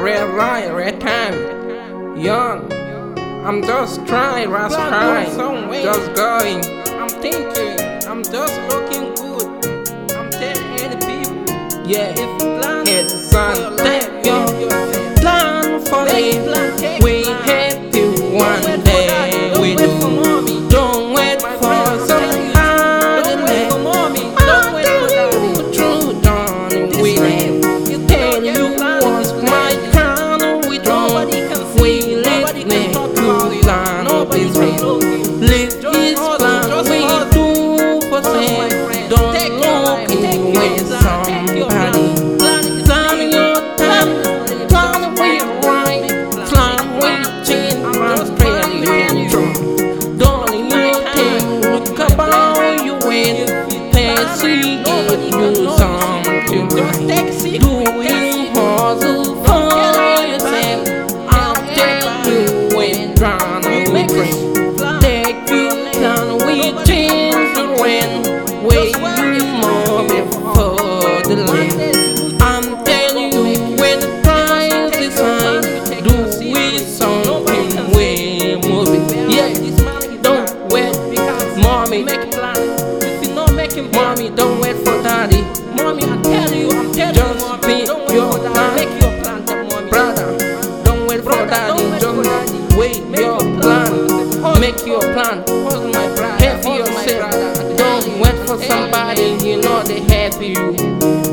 red light, red time. Young, I'm just trying, just trying, just going. I'm thinking, I'm just looking good. I'm telling people, yeah, if plan, it's take your plan for me. Right. Your wait ah. plan. Make your plan. Brother, don't wait for daddy. Just wait your plan. Make your plan. Have yourself. Don't wait for somebody you know they help you.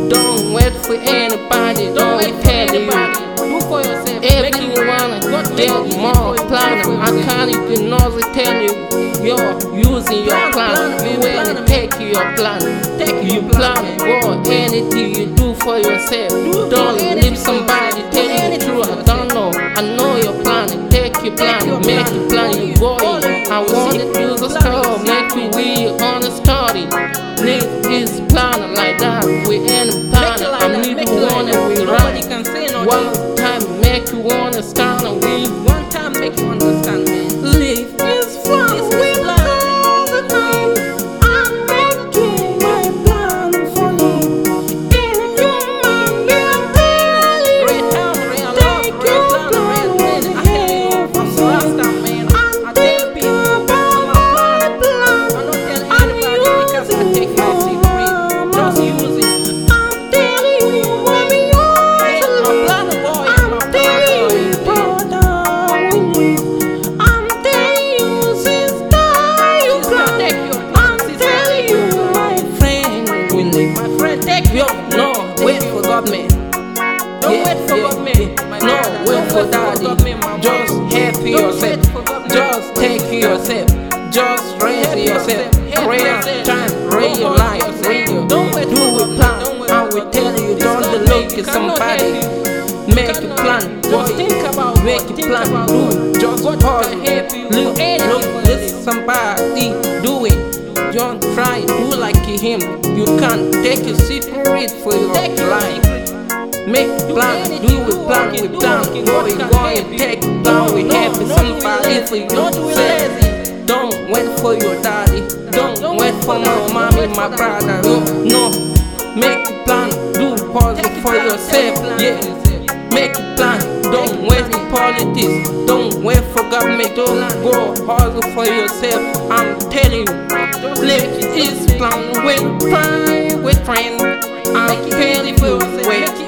Don't wait for anybody. Don't tell you. Do for yourself. Everyone get more plan. I can't even know they tell you you're using your plan. You will take your plan. Take your plan. Go anything you do for yourself. You wanna stand friend, take your no, take wait your- for government. Don't Yeah, wait for yeah, government. yeah. No, brother. wait Don't for wait daddy. government, Just help yourself. for. Just take yourself. Just raise Help yourself. yourself. Help Real yourself. time, Don't life, yourself. real. Don't wait Do for a plan. I will tell you, don't look at somebody. Make a plan. Just think about make a plan. Do just God pause. Look, look, for you. somebody do it. Don't try do like him. You can take a secret for your life. Make plan, do a plan, we plan. Go can go and you. take plan, we no, somebody for. Don't be yourself. Don't wait for your daddy. Don't, wait for my mommy, my brother. No, no. Make plan, do pause for yourself. take a plan Yeah. Make plan. Don't wait for politics. Don't wait for government. Don't go hustle for yourself. I'm telling you. It, is plan with friend, with friend. I'm telling you, yourself.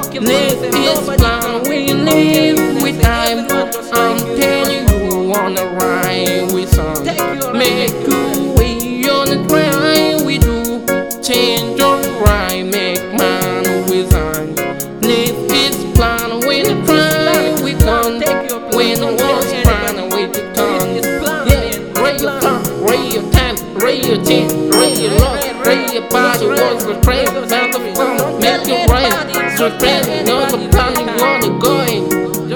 Live is can- we live with time. I'm telling you, wanna ride with some. Make you way on the grind, we do. Change your right, make man with on. Live his plan, with the plan, we plan, When the anybody. plan, we the come. Yeah, raise it's your time, raise your so friend, know the plan you wanna go in.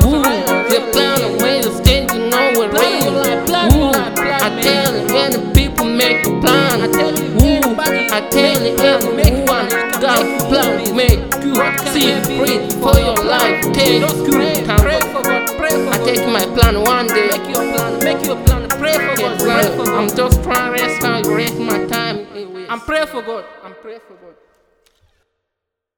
Ooh, the plan of way to stand, you know what Plan your rain. life, plan your Ooh, I tell you, any people make a plan. I tell you, Ooh, I tell you, everyone got a plan, make you see breathe for your life. take Just good pray, time. pray for God, pray for I take my plan one day. Make your plan, make your plan. Pray for God, pray for I'm just trying to rest my time. I'm pray for God. I'm pray for God.